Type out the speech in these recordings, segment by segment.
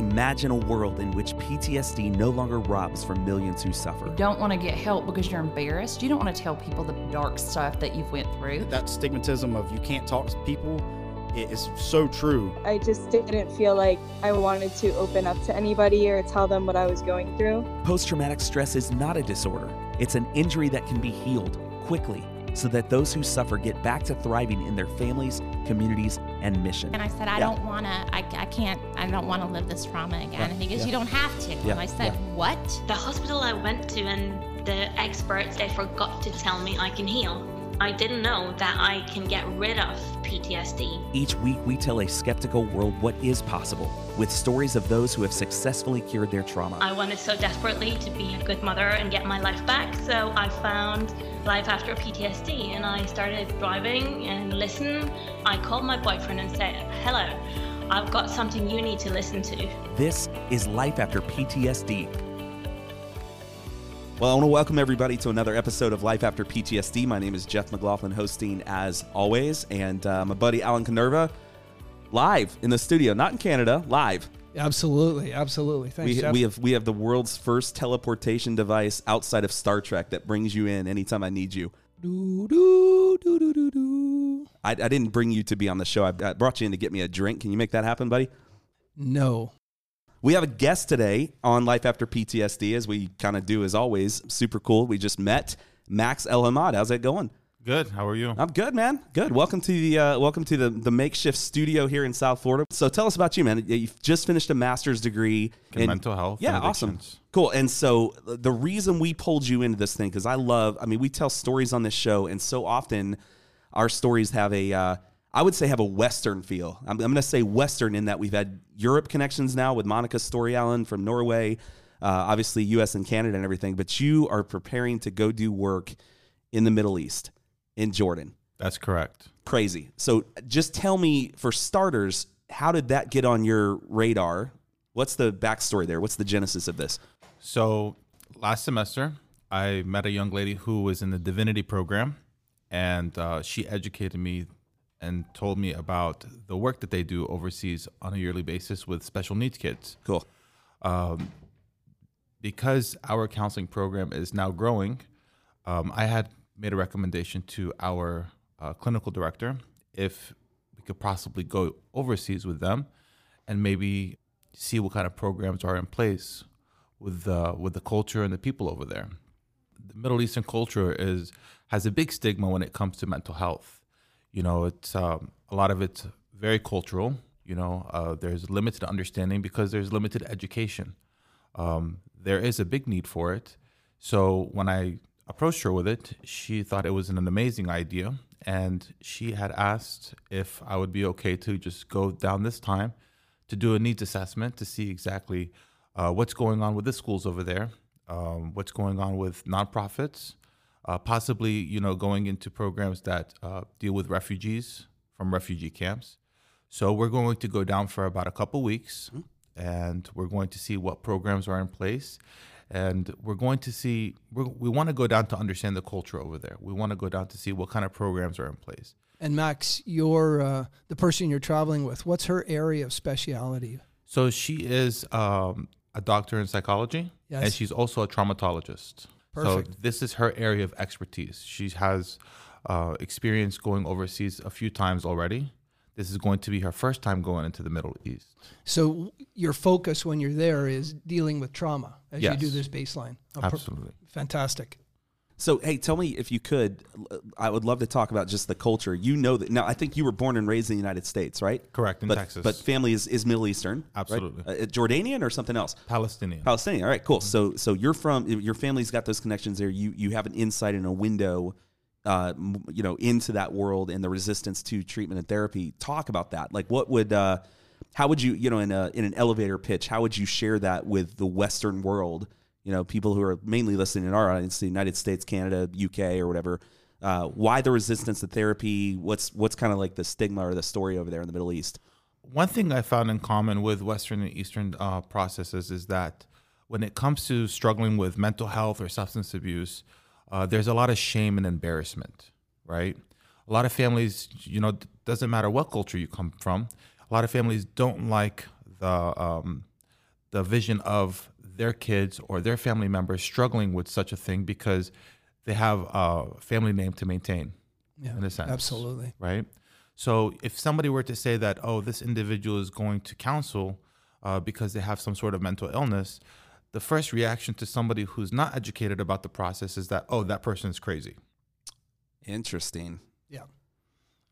imagine a world in which PTSD no longer robs from millions who suffer. You don't want to get help because you're embarrassed. You don't want to tell people the dark stuff that you've went through. That stigmatism of you can't talk to people it is so true. I just didn't feel like I wanted to open up to anybody or tell them what I was going through. Post traumatic stress is not a disorder, it's an injury that can be healed quickly so that those who suffer get back to thriving in their families, communities, and mission. And I said, I yeah. don't want to, I, I can't, I don't want to live this trauma again. Yeah. And he goes, yeah. You don't have to. And I said, What? The hospital I went to and the experts, they forgot to tell me I can heal. I didn't know that I can get rid of PTSD. Each week, we tell a skeptical world what is possible with stories of those who have successfully cured their trauma. I wanted so desperately to be a good mother and get my life back, so I found Life After PTSD and I started driving and listen. I called my boyfriend and said, Hello, I've got something you need to listen to. This is Life After PTSD well, I want to welcome everybody to another episode of Life After PTSD. My name is Jeff McLaughlin, hosting as always, and uh, my buddy Alan Canerva, live in the studio, not in Canada, live. Absolutely, absolutely. Thanks, we, Jeff. we have we have the world's first teleportation device outside of Star Trek that brings you in anytime I need you. Do, do, do, do, do, do. I, I didn't bring you to be on the show. I, I brought you in to get me a drink. Can you make that happen, buddy? No. We have a guest today on Life After PTSD, as we kind of do as always. Super cool. We just met Max El Hamad. How's that going? Good. How are you? I'm good, man. Good. Welcome to the uh, welcome to the the makeshift studio here in South Florida. So tell us about you, man. You've just finished a master's degree in, in mental health. Yeah, awesome. Cool. And so the reason we pulled you into this thing because I love. I mean, we tell stories on this show, and so often our stories have a uh, I would say have a Western feel. I'm, I'm going to say Western in that we've had Europe connections now with Monica Storyallen from Norway, uh, obviously U.S. and Canada and everything. But you are preparing to go do work in the Middle East, in Jordan. That's correct. Crazy. So just tell me, for starters, how did that get on your radar? What's the backstory there? What's the genesis of this? So last semester, I met a young lady who was in the divinity program, and uh, she educated me and told me about the work that they do overseas on a yearly basis with special needs kids. Cool. Um, because our counseling program is now growing, um, I had made a recommendation to our uh, clinical director if we could possibly go overseas with them and maybe see what kind of programs are in place with the with the culture and the people over there. The Middle Eastern culture is has a big stigma when it comes to mental health you know, it's um, a lot of it's very cultural. You know, uh, there's limited understanding because there's limited education. Um, there is a big need for it. So when I approached her with it, she thought it was an amazing idea, and she had asked if I would be okay to just go down this time to do a needs assessment to see exactly uh, what's going on with the schools over there, um, what's going on with nonprofits, uh, possibly you know going into programs that uh, deal with refugees from refugee camps. So we're going to go down for about a couple weeks, mm-hmm. and we're going to see what programs are in place, and we're going to see we want to go down to understand the culture over there. We want to go down to see what kind of programs are in place. And Max, you're uh, the person you're traveling with. What's her area of speciality? So she is um, a doctor in psychology, yes. and she's also a traumatologist. Perfect. So this is her area of expertise. She has uh, experience going overseas a few times already. This is going to be her first time going into the Middle East. So your focus when you're there is dealing with trauma as yes. you do this baseline. Oh, Absolutely. Per- fantastic. So, hey, tell me if you could. I would love to talk about just the culture. You know that now. I think you were born and raised in the United States, right? Correct, in but, Texas. But family is, is Middle Eastern. Absolutely. Right? Uh, Jordanian or something else? Palestinian. Palestinian. All right, cool. Mm-hmm. So, so you're from your family's got those connections there. You you have an insight and a window, uh, you know, into that world and the resistance to treatment and therapy. Talk about that. Like, what would uh, how would you you know in a in an elevator pitch? How would you share that with the Western world? You know, people who are mainly listening in our audience, the United States, Canada, UK, or whatever. Uh, why the resistance to therapy? What's what's kind of like the stigma or the story over there in the Middle East? One thing I found in common with Western and Eastern uh, processes is that when it comes to struggling with mental health or substance abuse, uh, there's a lot of shame and embarrassment, right? A lot of families, you know, doesn't matter what culture you come from, a lot of families don't like the um, the vision of their kids or their family members struggling with such a thing because they have a family name to maintain Yeah, in a sense. absolutely. Right? So if somebody were to say that, oh, this individual is going to counsel uh, because they have some sort of mental illness, the first reaction to somebody who's not educated about the process is that, oh, that person is crazy. Interesting. Yeah.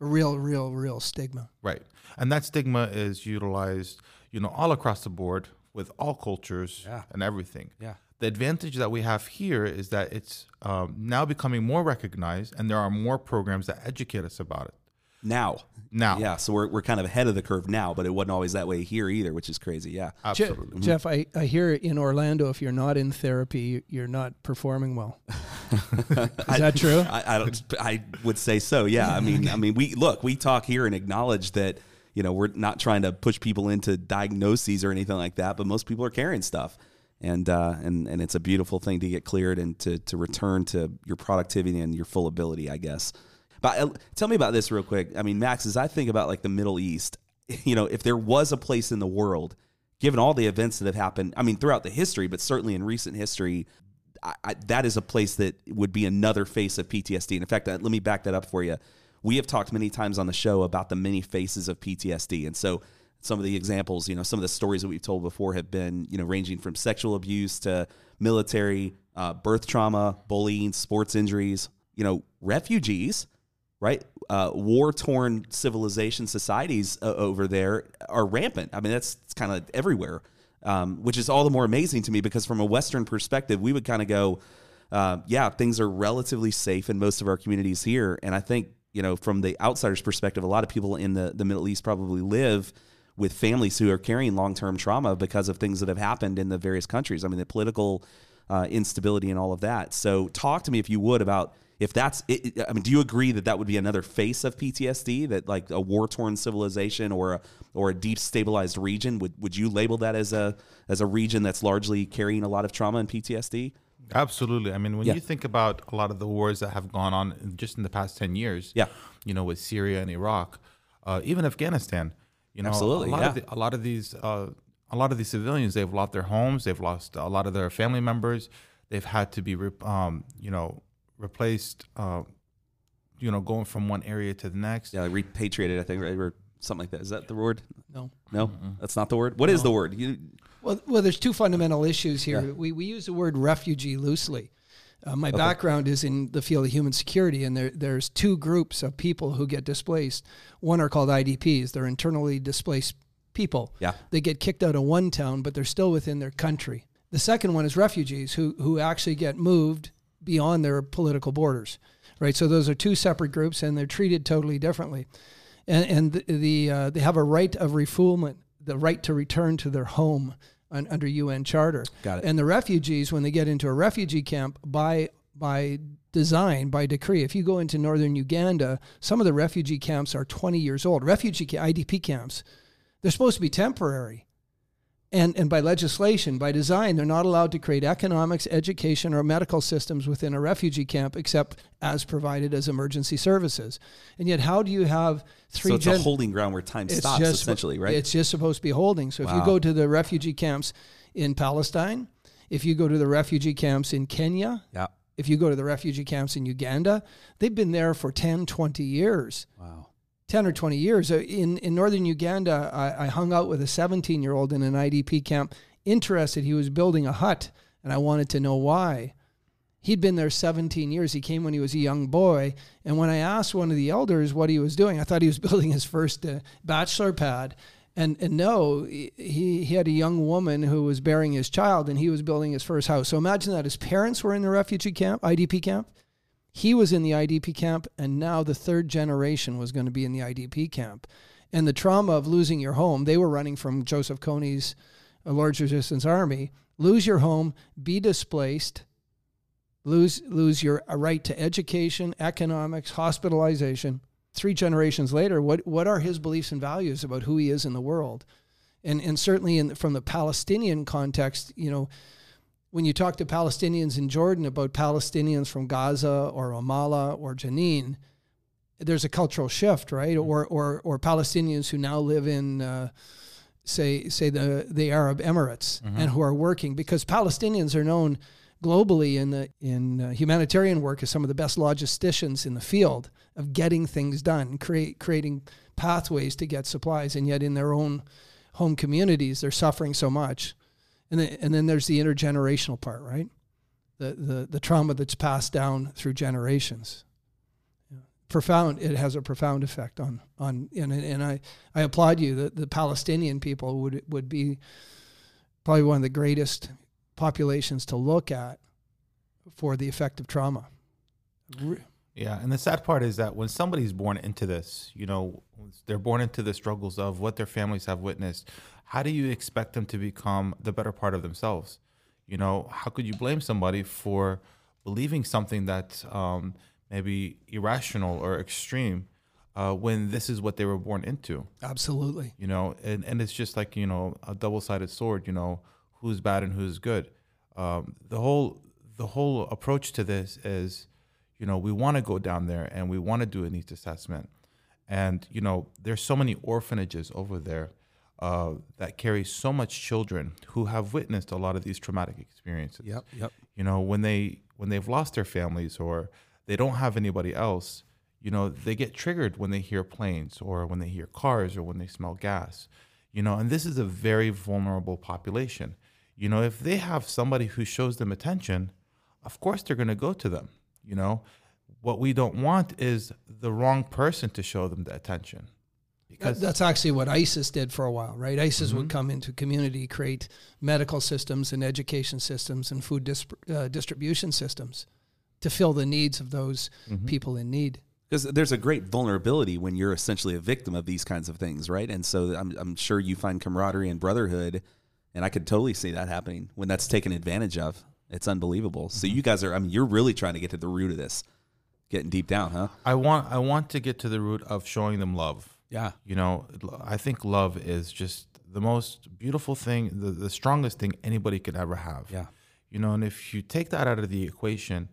A real, real, real stigma. Right. And that stigma is utilized, you know, all across the board with all cultures Yeah. and everything. Yeah. The advantage that we have here is that it's um, now becoming more recognized and there are more programs that educate us about it. Now. Now. Yeah. So we're, we're kind of ahead of the curve now, but it wasn't always that way here either, which is crazy. Yeah. Je- Absolutely. Jeff, I, I hear in Orlando, if you're not in therapy, you're not performing well. Is that true? I, I don't. I would say so. Yeah. I mean, I mean, we look, we talk here and acknowledge that you know we're not trying to push people into diagnoses or anything like that, but most people are carrying stuff, and uh, and and it's a beautiful thing to get cleared and to to return to your productivity and your full ability, I guess. But uh, tell me about this real quick. I mean, Max, as I think about like the Middle East, you know, if there was a place in the world, given all the events that have happened, I mean, throughout the history, but certainly in recent history, I, I, that is a place that would be another face of PTSD. And in fact, uh, let me back that up for you. We have talked many times on the show about the many faces of PTSD, and so some of the examples, you know, some of the stories that we've told before have been, you know, ranging from sexual abuse to military, uh, birth trauma, bullying, sports injuries, you know, refugees, right? Uh, war torn civilization societies uh, over there are rampant. I mean, that's kind of everywhere, um, which is all the more amazing to me because from a Western perspective, we would kind of go, uh, yeah, things are relatively safe in most of our communities here. And I think, you know, from the outsider's perspective, a lot of people in the, the Middle East probably live with families who are carrying long term trauma because of things that have happened in the various countries. I mean, the political uh, instability and all of that. So, talk to me if you would about if that's. It, I mean, do you agree that that would be another face of PTSD? That like a war torn civilization or a or a destabilized region would would you label that as a as a region that's largely carrying a lot of trauma and PTSD? Absolutely. I mean, when Yeah. you think about a lot of the wars that have gone on just in the past 10 years, Yeah. you know, with Syria and Iraq, uh, even Afghanistan, you know, Absolutely, a lot, yeah. of, the, a lot of these, uh, a lot of these civilians, they've lost their homes, they've lost a lot of their family members, they've had to be, re- um, you know, replaced, uh, you know, going from one area to the next. Yeah, like repatriated, I think, right? Or something like that. Is that the word? No. No, that's not the word. What is the word? You, Well, well, there's two fundamental issues here. Yeah. We, we use the word refugee loosely. Uh, my background is in the field of human security, and there, there's two groups of people who get displaced. One are called IDPs. They're internally displaced people. Yeah. They get kicked out of one town, but they're still within their country. The second one is refugees who, who actually get moved beyond their political borders, right? So those are two separate groups, and they're treated totally differently. And, and the, the uh, they have a right of refoulement, the right to return to their home un, under UN Charter. Got it. And the refugees, when they get into a refugee camp, by by design, by decree, if you go into northern Uganda, some of the refugee camps are 20 years old. Refugee IDP camps, they're supposed to be temporary. And, and by legislation, by design, they're not allowed to create economics, education, or medical systems within a refugee camp except as provided as emergency services. And yet, how do you have three so it's gen- a holding ground where time stops, essentially, right? It's just supposed to be holding. So if you go to the refugee camps in Palestine, if you go to the refugee camps in Kenya, yeah. if you go to the refugee camps in Uganda, they've been there for 10, 20 years. Wow. 10 or 20 years. In, in northern Uganda, I, I hung out with a 17 year old in an IDP camp, interested. He was building a hut, and I wanted to know why. He'd been there 17 years. He came when he was a young boy. And when I asked one of the elders what he was doing, I thought he was building his first uh, bachelor pad. And, and no, he, he had a young woman who was bearing his child, and he was building his first house. So imagine that his parents were in the refugee camp, IDP camp. He was in the IDP camp, and now the third generation was going to be in the IDP camp. And the trauma of losing your home, they were running from Joseph Kony's uh, Lord's Resistance Army. Lose your home, be displaced, lose lose your right to education, economics, hospitalization. Three generations later, what what are his beliefs and values about who he is in the world? And and certainly in from the Palestinian context, you know, when you talk to Palestinians in Jordan about Palestinians from Gaza or Ramallah or Jenin, there's a cultural shift, right? Or or or Palestinians who now live in uh, say say the the Arab Emirates and who are working because Palestinians are known globally in the in uh, humanitarian work as some of the best logisticians in the field of getting things done, create creating pathways to get supplies, and yet in their own home communities they're suffering so much, and then, and then there's the intergenerational part, right? The the the trauma that's passed down through generations profound it has a profound effect on on and, and I, I applaud you that the Palestinian people would would be probably one of the greatest populations to look at for the effect of trauma. Yeah, and the sad part is that when somebody's born into this, you know, they're born into the struggles of what their families have witnessed. How do you expect them to become the better part of themselves? You know, how could you blame somebody for believing something that's um, maybe irrational or extreme uh, when this is what they were born into? Absolutely. You know, and, and it's just like you know a double sided sword. You know, who's bad and who's good. Um, the whole the whole approach to this is, you know, we want to go down there and we want to do a needs assessment, and you know, there's so many orphanages over there uh, that carry so much children who have witnessed a lot of these traumatic experiences. Yep. Yep. You know, when they when they've lost their families or they don't have anybody else, you know, they get triggered when they hear planes or when they hear cars or when they smell gas. You know, and this is a very vulnerable population. You know, if they have somebody who shows them attention, of course they're going to go to them. You know, what we don't want is the wrong person to show them the attention. That- that's actually what ISIS did for a while, right? ISIS Mm-hmm. would come into community, create medical systems and education systems and food dis- uh, distribution systems to fill the needs of those Mm-hmm. people in need. because there's a great vulnerability when you're essentially a victim of these kinds of things, right? And so I'm, I'm sure you find camaraderie and brotherhood, and I could totally see that happening when that's taken advantage of. It's unbelievable. So you guys are, I mean, you're really trying to get to the root of this, getting deep down, huh? I want I want to get to the root of showing them love. Yeah. You know, I think love is just the most beautiful thing, the, the strongest thing anybody could ever have. Yeah. You know, and if you take that out of the equation,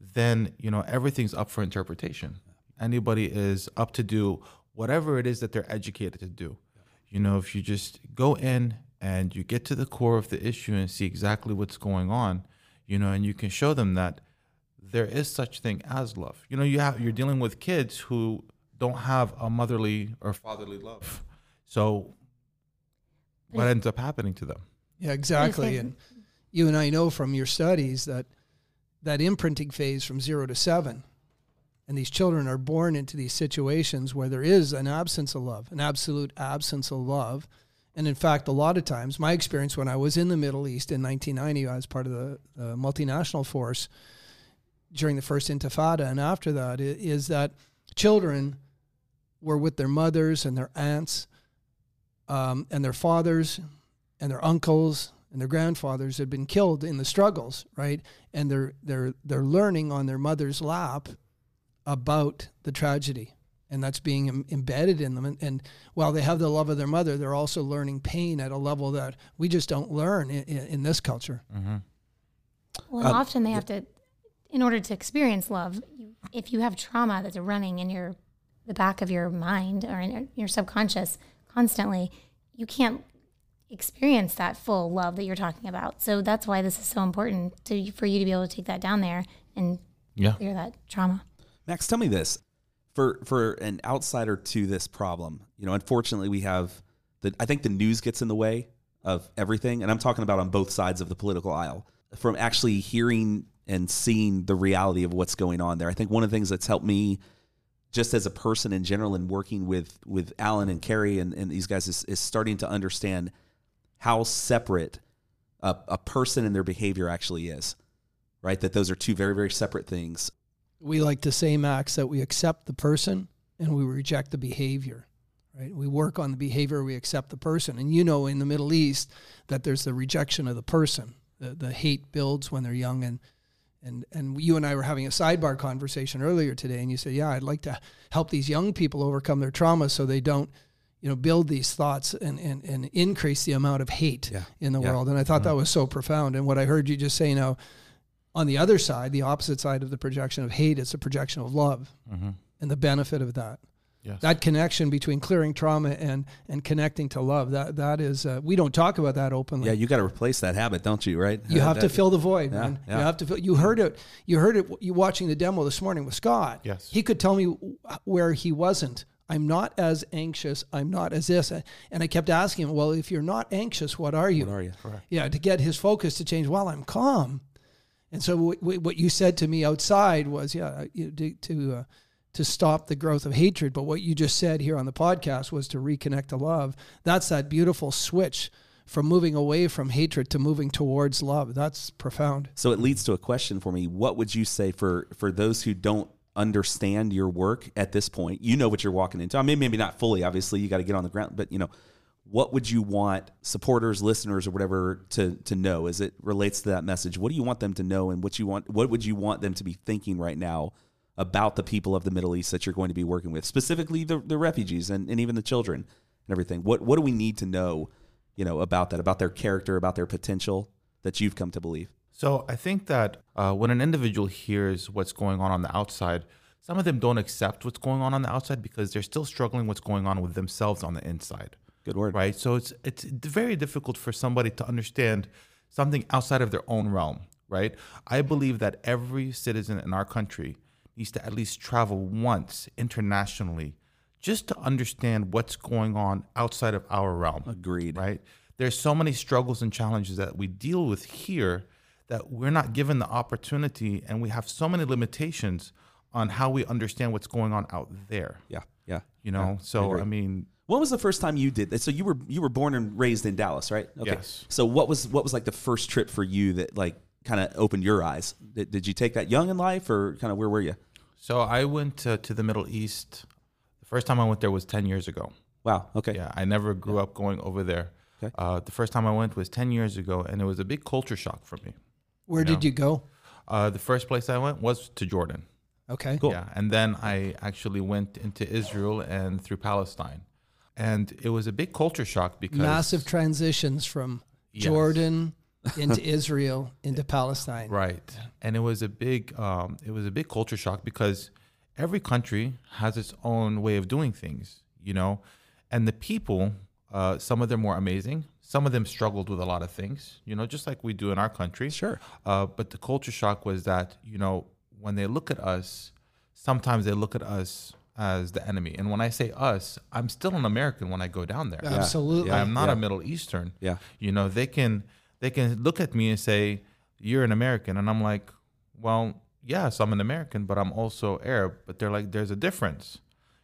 then, you know, everything's up for interpretation. Anybody is up to do whatever it is that they're educated to do. You know, if you just go in and you get to the core of the issue and see exactly what's going on, you know, and you can show them that there is such thing as love. You know, you have you're dealing with kids who don't have a motherly or fatherly love. So what ends up happening to them? Yeah, exactly. And you and I know from your studies that that imprinting phase from zero to seven, and these children are born into these situations where there is an absence of love, an absolute absence of love. And in fact, a lot of times, my experience when I was in the Middle East in 1990, I was part of the uh, multinational force during the first Intifada, and after that, is that children were with their mothers and their aunts um, and their fathers and their uncles and their grandfathers had been killed in the struggles, right? And they're they're they're learning on their mother's lap about the tragedy, and that's being Im- embedded in them. And, and while they have the love of their mother, they're also learning pain at a level that we just don't learn in, in, in this culture. Well, Um, often they have to, in order to experience love, you, if you have trauma that's running in your, the back of your mind or in your subconscious constantly, you can't experience that full love that you're talking about. So that's why this is so important to for you to be able to take that down there and Yeah. clear that trauma. Max, tell me this: for for an outsider to this problem, you know, unfortunately, we have the. I think the news gets in the way of everything, and I'm talking about on both sides of the political aisle. From actually hearing and seeing the reality of what's going on there, I think one of the things that's helped me, just as a person in general, and working with with Alan and Carrie and, and these guys, is, is starting to understand how separate a, a person and their behavior actually is. Right, that those are two very very separate things. We like to say, Max, that we accept the person and we reject the behavior. Right? We work on the behavior, we accept the person. And you know, in the Middle East, that there's the rejection of the person. The, the hate builds when they're young. And, and, and you and I were having a sidebar conversation earlier today, and you said, Yeah, I'd like to help these young people overcome their trauma so they don't you know, build these thoughts and, and, and increase the amount of hate Yeah. in the Yeah. world. And I thought that was so profound. And what I heard you just say now, on the other side, the opposite side of the projection of hate is the projection of love Mm-hmm. and the benefit of that. Yes. That connection between clearing trauma and and connecting to love. That that is uh, we don't talk about that openly. Yeah, you got to replace that habit, don't you? Right? You Uh, have to fill the void, Yeah, man. yeah. You have to fill. You heard it. You heard it. You watching the demo this morning with Scott. Yes. He could tell me where he wasn't. I'm not as anxious. I'm not as this. And I kept asking him, well, if you're not anxious, what are you? What are you? Yeah, to get his focus to change. Well, I'm calm. And so w- w- what you said to me outside was, yeah, you, to to, uh, to stop the growth of hatred. But what you just said here on the podcast was to reconnect to love. That's that beautiful switch from moving away from hatred to moving towards love. That's profound. So it leads to a question for me. What would you say for for those who don't understand your work at this point? You know what you're walking into. I mean, maybe not fully. Obviously, you got to get on the ground. But you know, what would you want supporters, listeners, or whatever to to know as it relates to that message? What do you want them to know, and what you want? What would you want them to be thinking right now about the people of the Middle East that you're going to be working with, specifically the the refugees and, and even the children and everything? What what do we need to know? You know about that, about their character, about their potential that you've come to believe. So I think that uh, when an individual hears what's going on on the outside, some of them don't accept what's going on on the outside because they're still struggling what's going on with themselves on the inside. Good word. Right. So it's it's very difficult for somebody to understand something outside of their own realm. Right. I believe that every citizen in our country needs to at least travel once internationally just to understand what's going on outside of our realm Agreed. right? There's so many struggles and challenges that we deal with here that we're not given the opportunity, and we have so many limitations on how we understand what's going on out there. Yeah. Yeah. You know, so agree. I mean, When was the first time you did that? So you were you were born and raised in Dallas, right? Okay. Yes. So what was what was like the first trip for you that like kind of opened your eyes? Did, did you take that young in life, or kind of where were you? So I went uh, to the Middle East. The first time I went there was 10 years ago. Wow. Okay. Yeah, I never grew up going over there. Okay. Uh, the first time I went was 10 years ago, and it was a big culture shock for me. Where did you go? Uh, the first place I went was to Jordan. Okay. Cool. Yeah, and then I actually went into Israel and through Palestine, and it was a big culture shock because Massive transitions from Yes. Jordan into Israel into Palestine. right, and it was a big um, it was a big culture shock because every country has its own way of doing things, you know, and the people, uh, some of them were amazing, some of them struggled with a lot of things, you know, just like we do in our country. Sure. Uh, but the culture shock was that you know when they look at us, sometimes they look at us as the enemy. And when I say us, I'm still an American when I go down there. Absolutely. I'm not Yeah. a Middle Eastern. Yeah. You know, they can they can look at me and say, You're an American. And I'm like, Well, yes, I'm an American, but I'm also Arab. But they're like, there's a difference.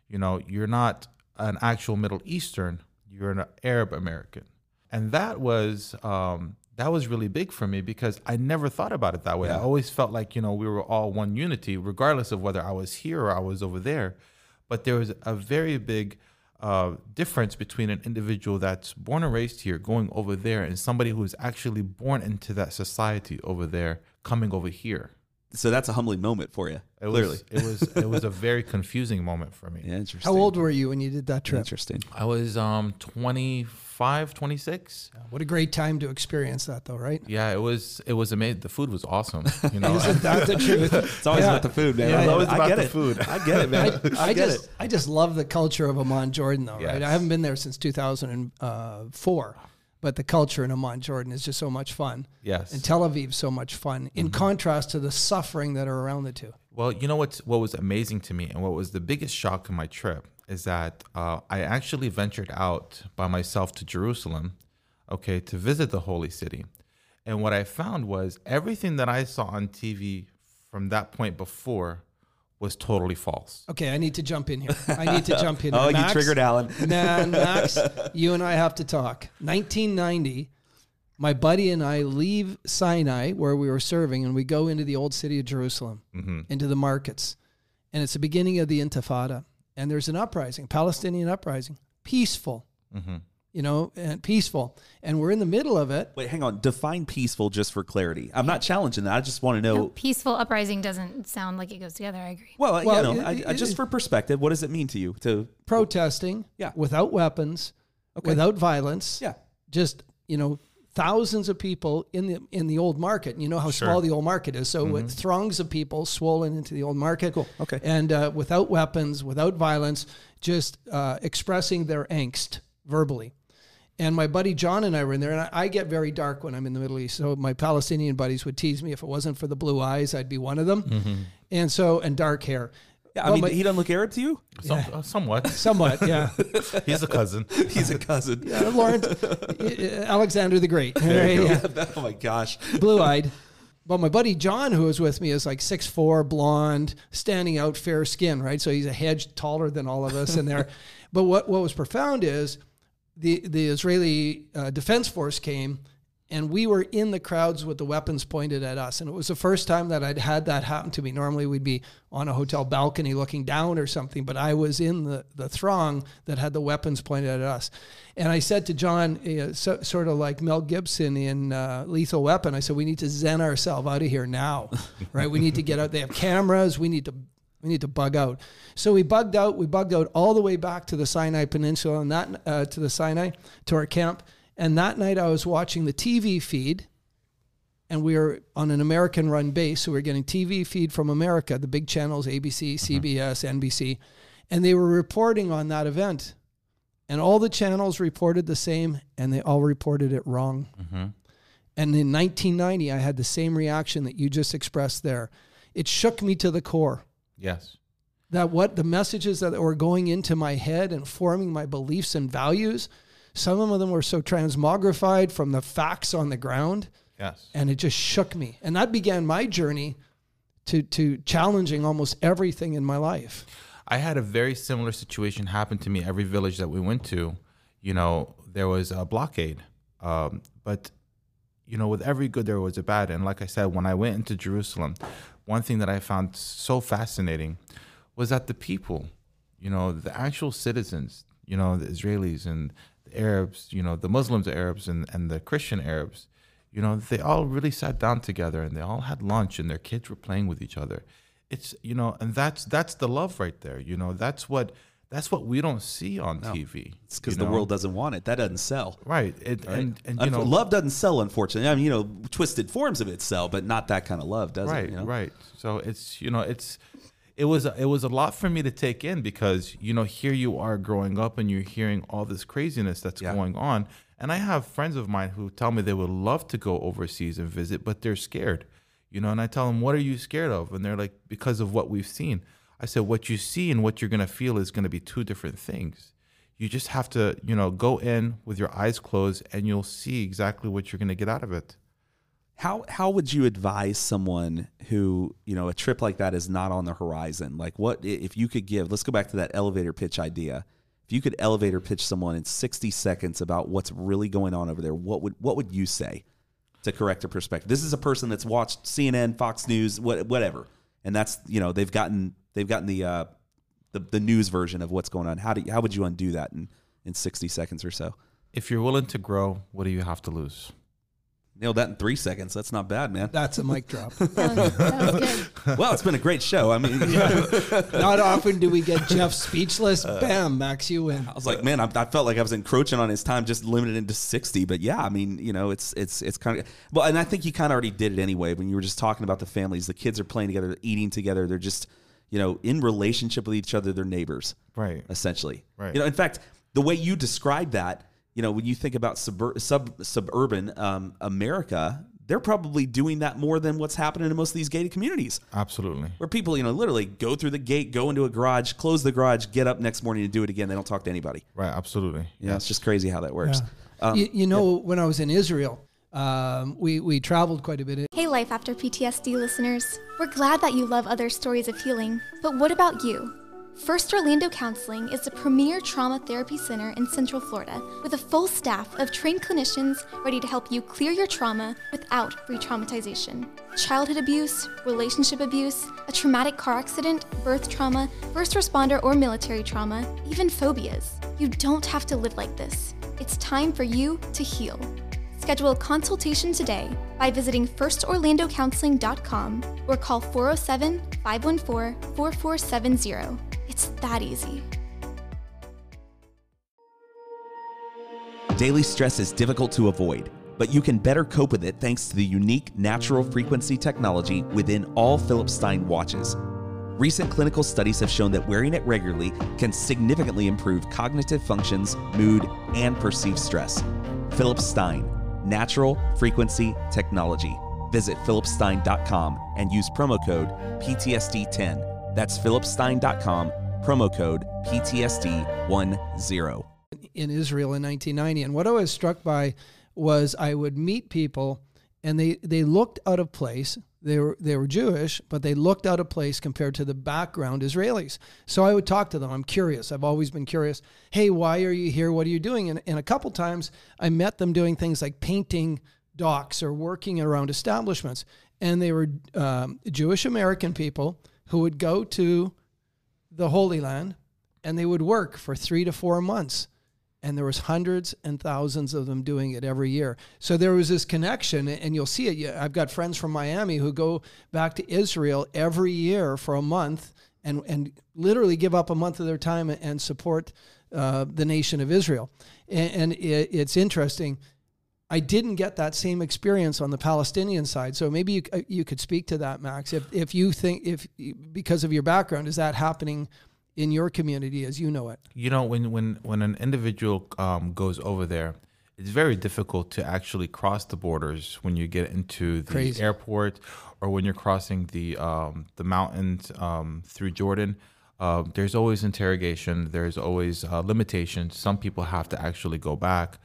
You know, you're not an actual Middle Eastern, you're an Arab American. And that was um that was really big for me because I never thought about it that way. I always felt like, you know, we were all one unity, regardless of whether I was here or I was over there. But there was a very big uh, difference between an individual that's born and raised here going over there and somebody who is actually born into that society over there coming over here. So that's a humbling moment for you. It clearly. was it was it was a very confusing moment for me. yeah, interesting. How old were you when you did that trip? Interesting. I was um 25, 26. What a great time to experience that, though, right? Yeah, it was it was amazing. The food was awesome. You know, Isn't that the truth? It's always Yeah. about the food, man. Yeah, I, it's always I about get the it. food. I get it, man. I, I get just it. I just love the culture of Amman, Jordan, though. Right? I haven't been there since 2004, but the culture in Amman, Jordan, is just so much fun, yes. and Tel Aviv's so much fun. In contrast to the suffering that are around the two. Well, you know what's what was amazing to me, and what was the biggest shock in my trip is that uh, I actually ventured out by myself to Jerusalem, okay, to visit the holy city, and what I found was everything that I saw on TV from that point before was totally false. Okay, I need to jump in here. I need to jump in. Oh, here. you triggered Alan. Man, Max, you and I have to talk. 1990, my buddy and I leave Sinai, where we were serving, and we go into the old city of Jerusalem, mm-hmm. into the markets. And it's the beginning of the Intifada. And there's an uprising, Palestinian uprising, peaceful, mm-hmm. You know, and peaceful. And we're in the middle of it. Wait, hang on. Define peaceful just for clarity. I'm not challenging that. I just want to know. No, peaceful uprising doesn't sound like it goes together. I agree. Well, Well, you know, it- I, I, it- just for perspective, what does it mean to you? To Protesting Yeah. without weapons, Okay. without violence. yeah, just you know thousands of people in the in the old market. And you know how small the old market is, so with throngs of people swollen into the old market. Cool. Okay. And uh, without weapons, without violence, just uh, expressing their angst verbally. And my buddy John and I were in there, and I, I get very dark when I'm in the Middle East. So my Palestinian buddies would tease me if it wasn't for the blue eyes, I'd be one of them. And so, and dark hair. Yeah, I Well, mean, my- he doesn't look Arab to you. Some, uh, somewhat. Somewhat, yeah. He's a cousin. He's a cousin. Uh, Lawrence, Alexander the Great. Right? Yeah. oh my gosh. blue eyed. But my buddy John, who was with me, is like six four, blonde, standing out, fair skin, right? So he's a hedge taller than all of us in there. but what, what was profound is the, the Israeli uh, Defense Force came and we were in the crowds with the weapons pointed at us. And it was the first time that I'd had that happen to me. Normally we'd be on a hotel balcony looking down or something, but I was in the, the throng that had the weapons pointed at us. And I said to John, uh, so, sort of like Mel Gibson in uh, Lethal Weapon, I said, we need to zen ourselves out of here now, right? We need to get out. They have cameras. We need to we need to bug out. So we bugged out. We bugged out all the way back to the Sinai Peninsula and that uh, to the Sinai to our camp. And that night I was watching the TV feed, and we were on an American-run base, so we are getting TV feed from America, the big channels, ABC, CBS, NBC, and they were reporting on that event. And all the channels reported the same, and they all reported it wrong. And in 1990, I had the same reaction that you just expressed there. It shook me to the core Yes. that what the messages that were going into my head and forming my beliefs and values, some of them were so transmogrified from the facts on the ground, Yes. and it just shook me. And that began my journey to to challenging almost everything in my life. I had a very similar situation happen to me. Every village that we went to, you know, there was a blockade. Um, but, you know, with every good, there was a bad. And like I said, when I went into Jerusalem, one thing that I found so fascinating was that the people, you know, the actual citizens, you know, the Israelis and the Arabs, you know, the Muslims, Arabs, and, and the Christian Arabs, you know, they all really sat down together and they all had lunch and their kids were playing with each other. It's you know, and that's that's the love right there. You know, that's what that's what we don't see on TV. It's because the know? world doesn't want it. That doesn't sell. right. It, And and you know, love doesn't sell, unfortunately. I mean, you know, twisted forms of it sell, but not that kind of love, does right it? You know? right so it's you know it's it was it was a lot for me to take in because you know here you are growing up and you're hearing all this craziness that's Yeah. going on and i have friends of mine who tell me they would love to go overseas and visit but they're scared you know and i tell them what are you scared of and they're like because of what we've seen i said what you see and what you're going to feel is going to be two different things you just have to you know go in with your eyes closed and you'll see exactly what you're going to get out of it How how would you advise someone who you know a trip like that is not on the horizon? Like, what if you could give? Let's go back to that elevator pitch idea. If you could elevator pitch someone in sixty seconds about what's really going on over there, what would what would you say to correct their perspective? This is a person that's watched CNN, Fox News, what, whatever, and that's you know they've gotten they've gotten the uh, the the news version of what's going on. How do you, how would you undo that in in sixty seconds or so? if you're willing to grow what do you have to lose Nailed that in three seconds. That's not bad, man. That's a mic drop. That was, that was good. well, it's been a great show. I mean, Not often do we get Jeff speechless. Bam, Max, you win. I was like, man, I, I felt like I was encroaching on his time, just limited into sixty. But yeah, I mean, you know, it's it's it's kind of well, and I think you kind of already did it anyway when you were just talking about the families. The kids are playing together, they're eating together. They're just you know in relationship with each other. They're neighbors, Right. essentially. Right. You know, in fact, the way you describe that, you know, when you think about subur- sub suburban um, America, they're probably doing that more than what's happening in most of these gated communities Absolutely. where people, you know, literally go through the gate, go into a garage, close the garage, get up next morning and do it again. They don't talk to anybody. Right. Absolutely. Yeah, it's just crazy how that works. Um, you, you know, when I was in Israel, um, we, we traveled quite a bit. Hey, Life After PTSD listeners. We're glad that you love other stories of healing, but what about you? First Orlando Counseling is the premier trauma therapy center in Central Florida with a full staff of trained clinicians ready to help you clear your trauma without re traumatization. Childhood abuse, relationship abuse, a traumatic car accident, birth trauma, first responder or military trauma, even phobias. You don't have to live like this. It's time for you to heal. Schedule a consultation today by visiting firstorlandocounseling.com or call 407 514 4470. It's that easy. Daily stress is difficult to avoid. but you can better cope with it thanks to the unique natural frequency technology within all Philip Stein watches. Recent clinical studies have shown that wearing it regularly can significantly improve cognitive functions, mood, and perceived stress. Philip Stein, natural frequency technology. Visit philipstein.com and use promo code PTSD10. That's philipstein.com, promo code PTSD10. in Israel in 1990. And what I was struck by was I would meet people and they, they looked out of place. They were, they were Jewish, but they looked out of place compared to the background Israelis. So I would talk to them. I'm curious. I've always been curious. Hey, why are you here? What are you doing? And, and a couple times I met them doing things like painting docks or working around establishments. And they were um, Jewish American people who would go to the Holy Land and they would work for three to four months and there was hundreds and thousands of them doing it every year so there was this connection and you'll see it i've got friends from miami who go back to israel every year for a month and, and literally give up a month of their time and support uh, the nation of israel and, and it, it's interesting I didn't get that same experience on the Palestinian side. So maybe you, uh, you could speak to that, Max. If, if you think, if because of your background, is that happening in your community as you know it? You know, when when when an individual um, goes over there, it's very difficult to actually cross the borders when you get into the Crazy. airport or when you're crossing the um, the mountains um, through Jordan. Uh, there's always interrogation. There's always uh, limitations. Some people have to actually go back,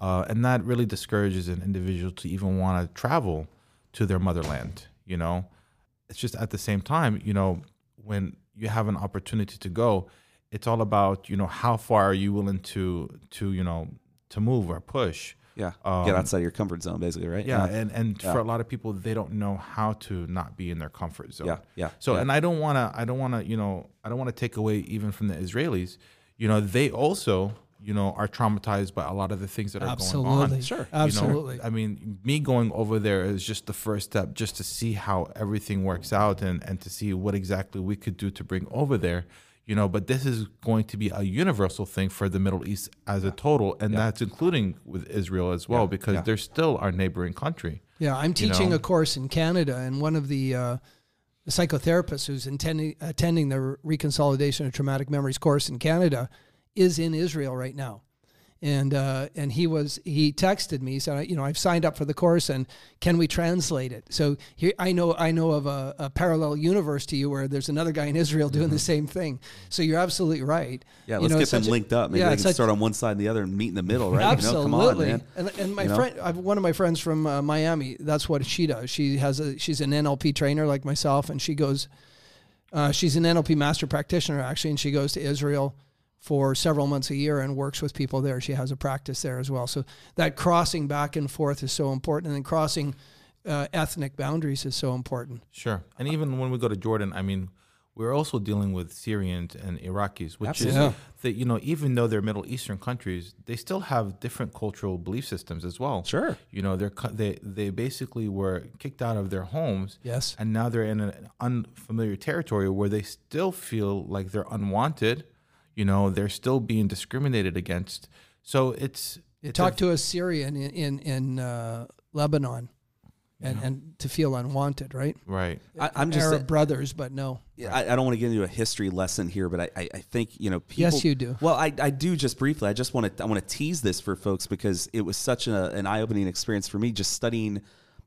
uh, and that really discourages an individual to even want to travel to their motherland. You know, it's just at the same time, you know, when you have an opportunity to go, it's all about you know how far are you willing to to you know to move or push. Yeah. Um, Get outside your comfort zone, basically, right? Yeah, and and Yeah. for a lot of people, they don't know how to not be in their comfort zone. Yeah, yeah, So, yeah. and I don't want to, I don't want to, you know, I don't want to take away even from the Israelis. You know, they also, you know, are traumatized by a lot of the things that are going on. Absolutely. Sure. You know, Absolutely. I mean, me going over there is just the first step, just to see how everything works out and and to see what exactly we could do to bring over there. You know, but this is going to be a universal thing for the Middle East as a total, and that's including with Israel as well, Yeah, because yeah. they're still our neighboring country. Yeah, I'm You teaching know? a course in Canada, and one of the, uh, the psychotherapists who's intending, attending the Reconsolidation of Traumatic Memories course in Canada is in Israel right now. And uh, and he was he texted me he said you know I've signed up for the course and can we translate it so here I know I know of a, a parallel universe to you where there's another guy in Israel doing the same thing so you're absolutely right Mm-hmm. Yeah, You let's know, get them linked up. Maybe yeah, they can start on one side and the other and meet in the middle, right? Absolutely. You know, come on, man. And, and my You know? friend, I've, one of my friends from uh, Miami, that's what she does. She has a, she's an NLP trainer like myself, and she goes, uh, she's an NLP master practitioner actually, and she goes to Israel for several months a year and works with people there. She has a practice there as well. So that crossing back and forth is so important, and then crossing uh, ethnic boundaries is so important. Sure. And even when we go to Jordan, I mean, we're also dealing with Syrians and Iraqis, which Absolutely. is that you know, even though they're Middle Eastern countries, they still have different cultural belief systems as well. Sure. You know, they're they they basically were kicked out of their homes. Yes. And now they're in an unfamiliar territory where they still feel like they're unwanted. You know, they're still being discriminated against. So it's You it's talk a- to a Syrian in in, in uh, Lebanon, and, and to feel unwanted, right? right. I, I'm just Arab brothers, but no. Yeah, I, I don't want to get into a history lesson here, but I, I, I think you know people. Yes, you do. Well, I, I do just briefly. I just want to I want to tease this for folks because it was such a, an eye opening experience for me just studying,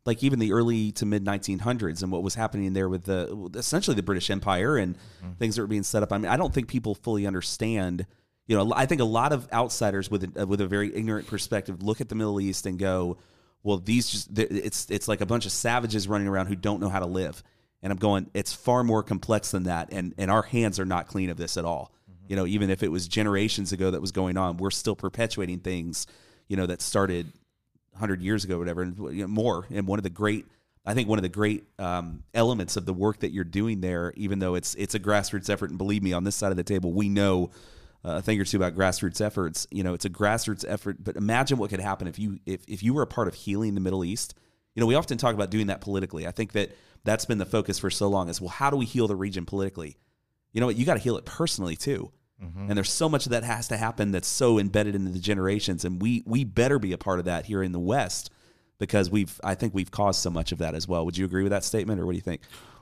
like even the early to mid 1900s and what was happening there with the essentially the British Empire and mm-hmm. things that were being set up. I mean, I don't think people fully understand. You know, I think a lot of outsiders with a, with a very ignorant perspective look at the Middle East and go, "Well, these just it's it's like a bunch of savages running around who don't know how to live." And I'm going, it's far more complex than that, and and our hands are not clean of this at all. Mm-hmm. You know, even if it was generations ago that was going on, we're still perpetuating things, you know, that started 100 years ago, whatever, and you know, more. And one of the great, I think, one of the great um, elements of the work that you're doing there, even though it's it's a grassroots effort, and believe me, on this side of the table, we know uh, a thing or two about grassroots efforts. You know, it's a grassroots effort, but imagine what could happen if you if if you were a part of healing the Middle East. You know, we often talk about doing that politically. I think that that's been the focus for so long. Is well, how do we heal the region politically? You know what? You got to heal it personally too. Mm-hmm. And there's so much that has to happen that's so embedded into the generations, and we we better be a part of that here in the West because we've I think we've caused so much of that as well. Would you agree with that statement, or what do you think?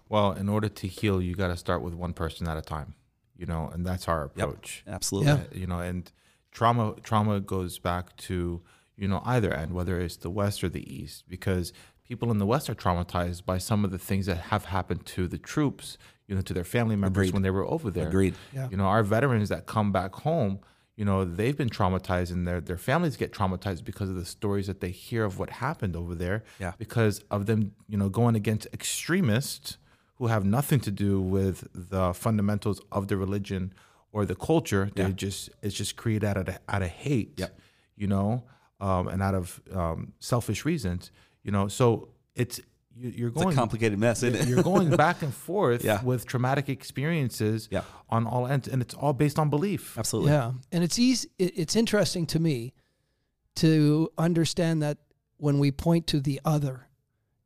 Well, in order to heal, you got to start with one person at a time, you know, and that's our Yep. approach. Absolutely. Yeah. you know, and trauma trauma goes back to you know either end, whether it's the West or the East, because people in the West are traumatized by some of the things that have happened to the troops, you know, to their family members Agreed. when they were over there. Agreed. Yeah. You know, our veterans that come back home, you know, they've been traumatized, and their their families get traumatized because of the stories that they hear of what happened over there. Yeah. Because of them, you know, going against extremists who have nothing to do with the fundamentals of the religion or the culture. Yeah. They Yeah. just it's just created out of out of hate. Yep. You know, um, and out of um, selfish reasons. You know, so it's you, you're It's a going complicated mess, isn't it? you're going back and forth Yeah. with traumatic experiences Yeah. on all ends, and it's all based on belief. Absolutely. Yeah, and it's easy. it- It's interesting to me to understand that when we point to the other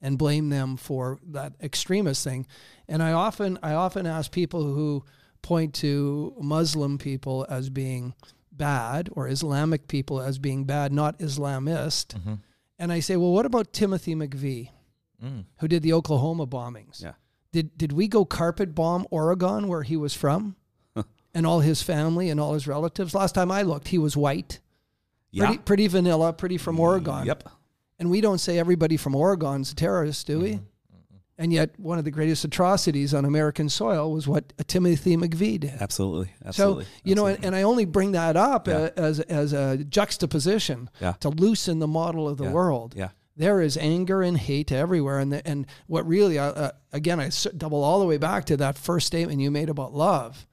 and blame them for that extremist thing, and I often I often ask people who point to Muslim people as being bad or Islamic people as being bad, not Islamist, Mm-hmm. and I say, well, what about Timothy McVeigh, Mm. who did the Oklahoma bombings? Yeah. Did did we go carpet bomb Oregon where he was from? and all his family and all his relatives. Last time I looked, he was white. Yeah. Pretty, pretty vanilla, pretty from Oregon. Yep. And we don't say everybody from Oregon's a terrorist, do we? And yet, one of the greatest atrocities on American soil was what Timothy McVeigh did. Absolutely. Absolutely. So you know, and, and I only bring that up Yeah. as as a juxtaposition Yeah. to loosen the model of the Yeah. world. Yeah. There is anger and hate everywhere, and the, and what really, uh, uh, again, I double all the way back to that first statement you made about love,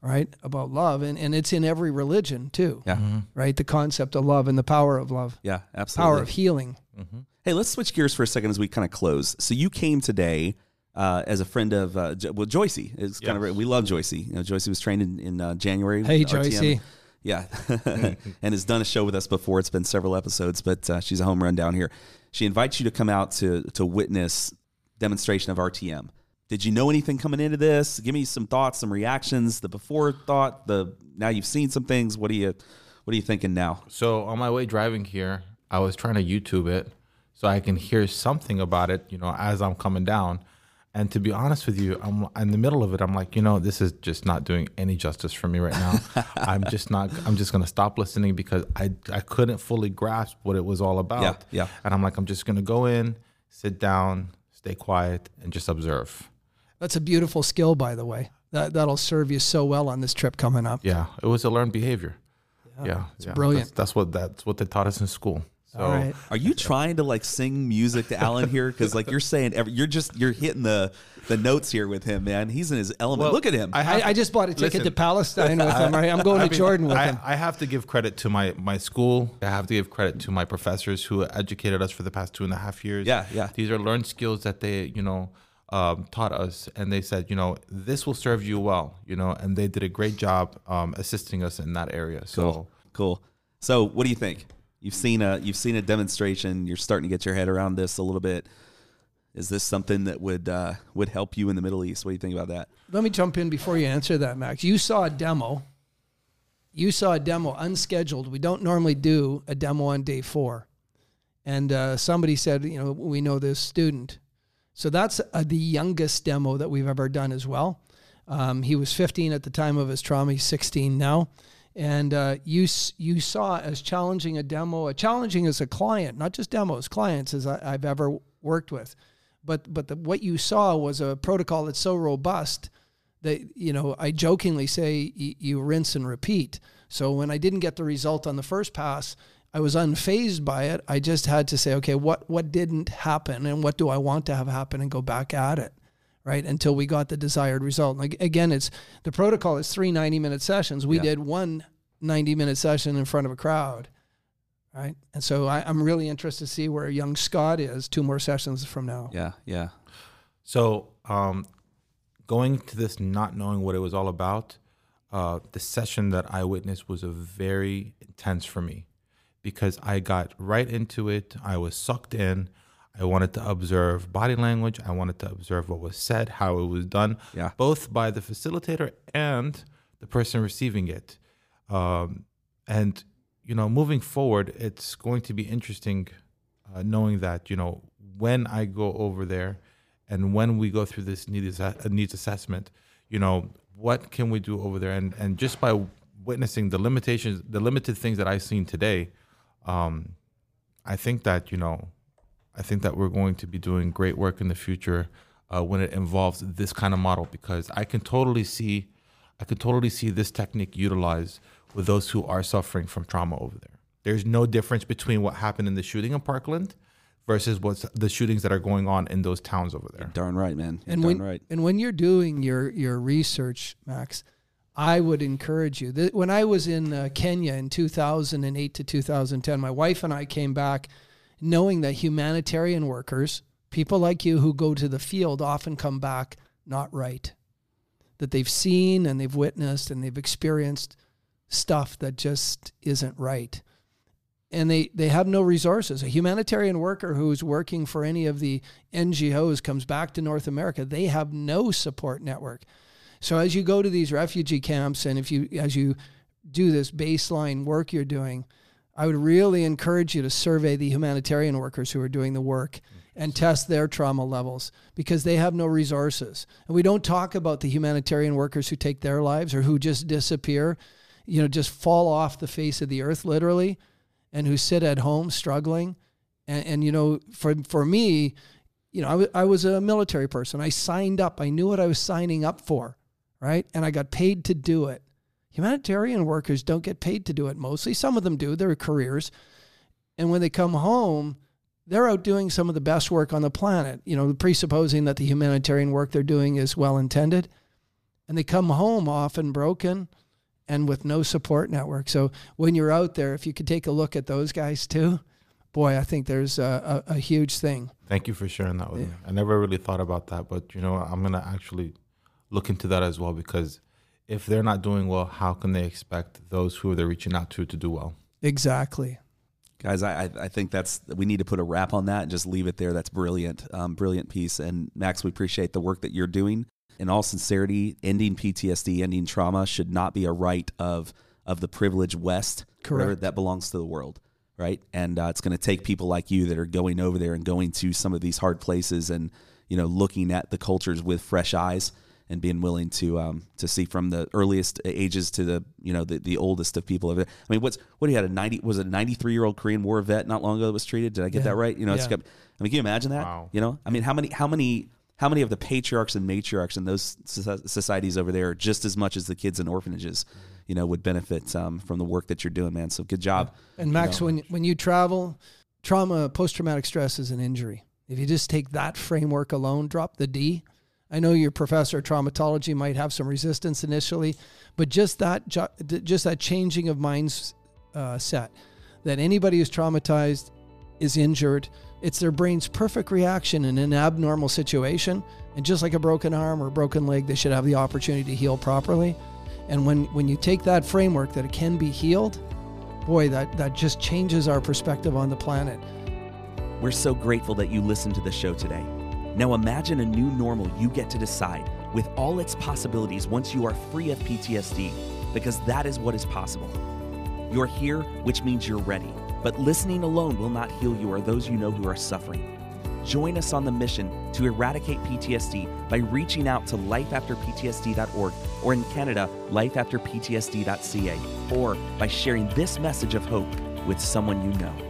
right? About love, and and it's in every religion too, Yeah. right? The concept of love and the power of love, Yeah. Absolutely. power of healing. Hey, let's switch gears for a second as we kind of close. So you came today uh, as a friend of uh, Jo- well, Joycey. It's kind of we love Joycey. You know, Joycey was trained in, in uh, January. Hey, with RTM. Joycey. Yeah, and has done a show with us before. It's been several episodes, but uh, she's a home run down here. She invites you to come out to to witness demonstration of RTM. Did you know anything coming into this? Give me some thoughts, some reactions. The before thought, the now you've seen some things. What are you what are you thinking now? So on my way driving here, I was trying to YouTube it so I can hear something about it, you know, as I'm coming down. And to be honest with you, I'm in the middle of it. I'm like, you know, this is just not doing any justice for me right now. I'm just not. I'm just gonna stop listening because I I couldn't fully grasp what it was all about. Yeah, yeah. And I'm like, I'm just gonna go in, sit down, stay quiet, and just observe. That's a beautiful skill, by the way. That that'll serve you so well on this trip coming up. Yeah, it was a learned behavior. Yeah, it's yeah. brilliant. That's, that's what that's what they taught us in school. So All right. Are you trying to like sing music to Alan here? Because like you're saying, every, you're just you're hitting the the notes here with him, man. He's in his element. Well, Look at him. I have I, I just bought a ticket Listen, to Palestine with him. Right? I'm going I to mean, Jordan with I, him. I have to give credit to my my school. I have to give credit to my professors who educated us for the past two and a half years. Yeah, yeah. These are learned skills that they, you know, um, taught us, and they said, you know, this will serve you well, you know, and they did a great job um, assisting us in that area. So. cool, cool. So, what do you think? You've seen a you've seen a demonstration. You're starting to get your head around this a little bit. Is this something that would uh, would help you in the Middle East? What do you think about that? Let me jump in before you answer that, Max. You saw a demo. You saw a demo unscheduled. We don't normally do a demo on day four. And uh, somebody said, you know, we know this student. So that's uh, the youngest demo that we've ever done as well. Um, he was 15 at the time of his trauma. He's 16 now. And uh, you you saw as challenging a demo, a challenging as a client, not just demos, clients as I, I've ever worked with. But but the, what you saw was a protocol that's so robust that you know I jokingly say y- you rinse and repeat. So when I didn't get the result on the first pass, I was unfazed by it. I just had to say, okay, what what didn't happen, and what do I want to have happen, and go back at it, right until we got the desired result. Like again, it's the protocol is three 90 minute sessions. We Yeah. did one 90 minute session in front of a crowd. Right. And so I, I'm really interested to see where young Scott is two more sessions from now. Yeah, yeah, So, um, going to this not knowing what it was all about, uh, the session that I witnessed was a very intense for me because I got right into it. I was sucked in. I wanted to observe body language. I wanted to observe what was said, how it was done, Yeah. both by the facilitator and the person receiving it. Um, and you know, moving forward, it's going to be interesting uh, knowing that you know when I go over there and when we go through this needs needs assessment, you know what can we do over there, and and just by witnessing the limitations, the limited things that I've seen today, um, I think that you know, I think that we're going to be doing great work in the future uh, when it involves this kind of model because I can totally see, I can totally see this technique utilized with those who are suffering from trauma over there. There's no difference between what happened in the shooting in Parkland versus what's the shootings that are going on in those towns over there. Darn right, man. You're and darn when right. and when you're doing your your research, Max, I would encourage you. That when I was in uh, Kenya in 2008 to 2010, my wife and I came back knowing that humanitarian workers, people like you who go to the field, often come back not right. That they've seen and they've witnessed and they've experienced stuff that just isn't right and they, they have no resources. A humanitarian worker who's working for any of the NGOs comes back to North America, they have no support network. So as you go to these refugee camps and if you as you do this baseline work you're doing, I would really encourage you to survey the humanitarian workers who are doing the work and test their trauma levels because they have no resources. And we don't talk about the humanitarian workers who take their lives or who just disappear, you know, just fall off the face of the earth literally and who sit at home struggling. And, and you know, for, for me, you know, I, w- I was a military person. I signed up. I knew what I was signing up for, right? And I got paid to do it. Humanitarian workers don't get paid to do it mostly. Some of them do, their careers. And when they come home, they're out doing some of the best work on the planet, you know, presupposing that the humanitarian work they're doing is well intended. And they come home often broken and with no support network. So when you're out there, if you could take a look at those guys too, boy, I think there's a, a, a huge thing. Thank you for sharing that with me. I never really thought about that, but you know, I'm gonna actually look into that as well because if they're not doing well, how can they expect those who they're reaching out to to do well? Exactly. Guys, I, I- I think that's we need to put a wrap on that and just leave it there. That's brilliant, um, brilliant piece. And Max, we appreciate the work that you're doing. In all sincerity, ending PTSD, ending trauma should not be a right of of the privileged West, Correct. that belongs to the world, right? And uh, it's going to take people like you that are going over there and going to some of these hard places and you know looking at the cultures with fresh eyes and being willing to um, to see from the earliest ages to the you know the, the oldest of people over there. I mean, what's what do you had a ninety was a ninety three year old Korean War vet not long ago that was treated? Did I get Yeah. that right? You know, it's Yeah. got, I mean, can you imagine that? Wow. You know, I mean, how many how many how many of the patriarchs and matriarchs in those societies over there, just as much as the kids in orphanages, you know, would benefit um, from the work that you're doing, man. So good job. And Max, when when you travel, trauma, post traumatic stress is an injury. If you just take that framework alone, drop the D. I know your professor of traumatology might have some resistance initially, but just that just that changing of minds uh, set that anybody who's traumatized is injured. It's their brain's perfect reaction in an abnormal situation, and just like a broken arm or a broken leg, they should have the opportunity to heal properly. And when when you take that framework that it can be healed, boy, that, that just changes our perspective on the planet. We're so grateful that you listened to the show today. Now imagine a new normal you get to decide with all its possibilities once you are free of PTSD, because that is what is possible. You're here, which means you're ready. But listening alone will not heal you or those you know who are suffering. Join us on the mission to eradicate PTSD by reaching out to lifeafterptsd.org or in Canada, lifeafterptsd.ca, or by sharing this message of hope with someone you know.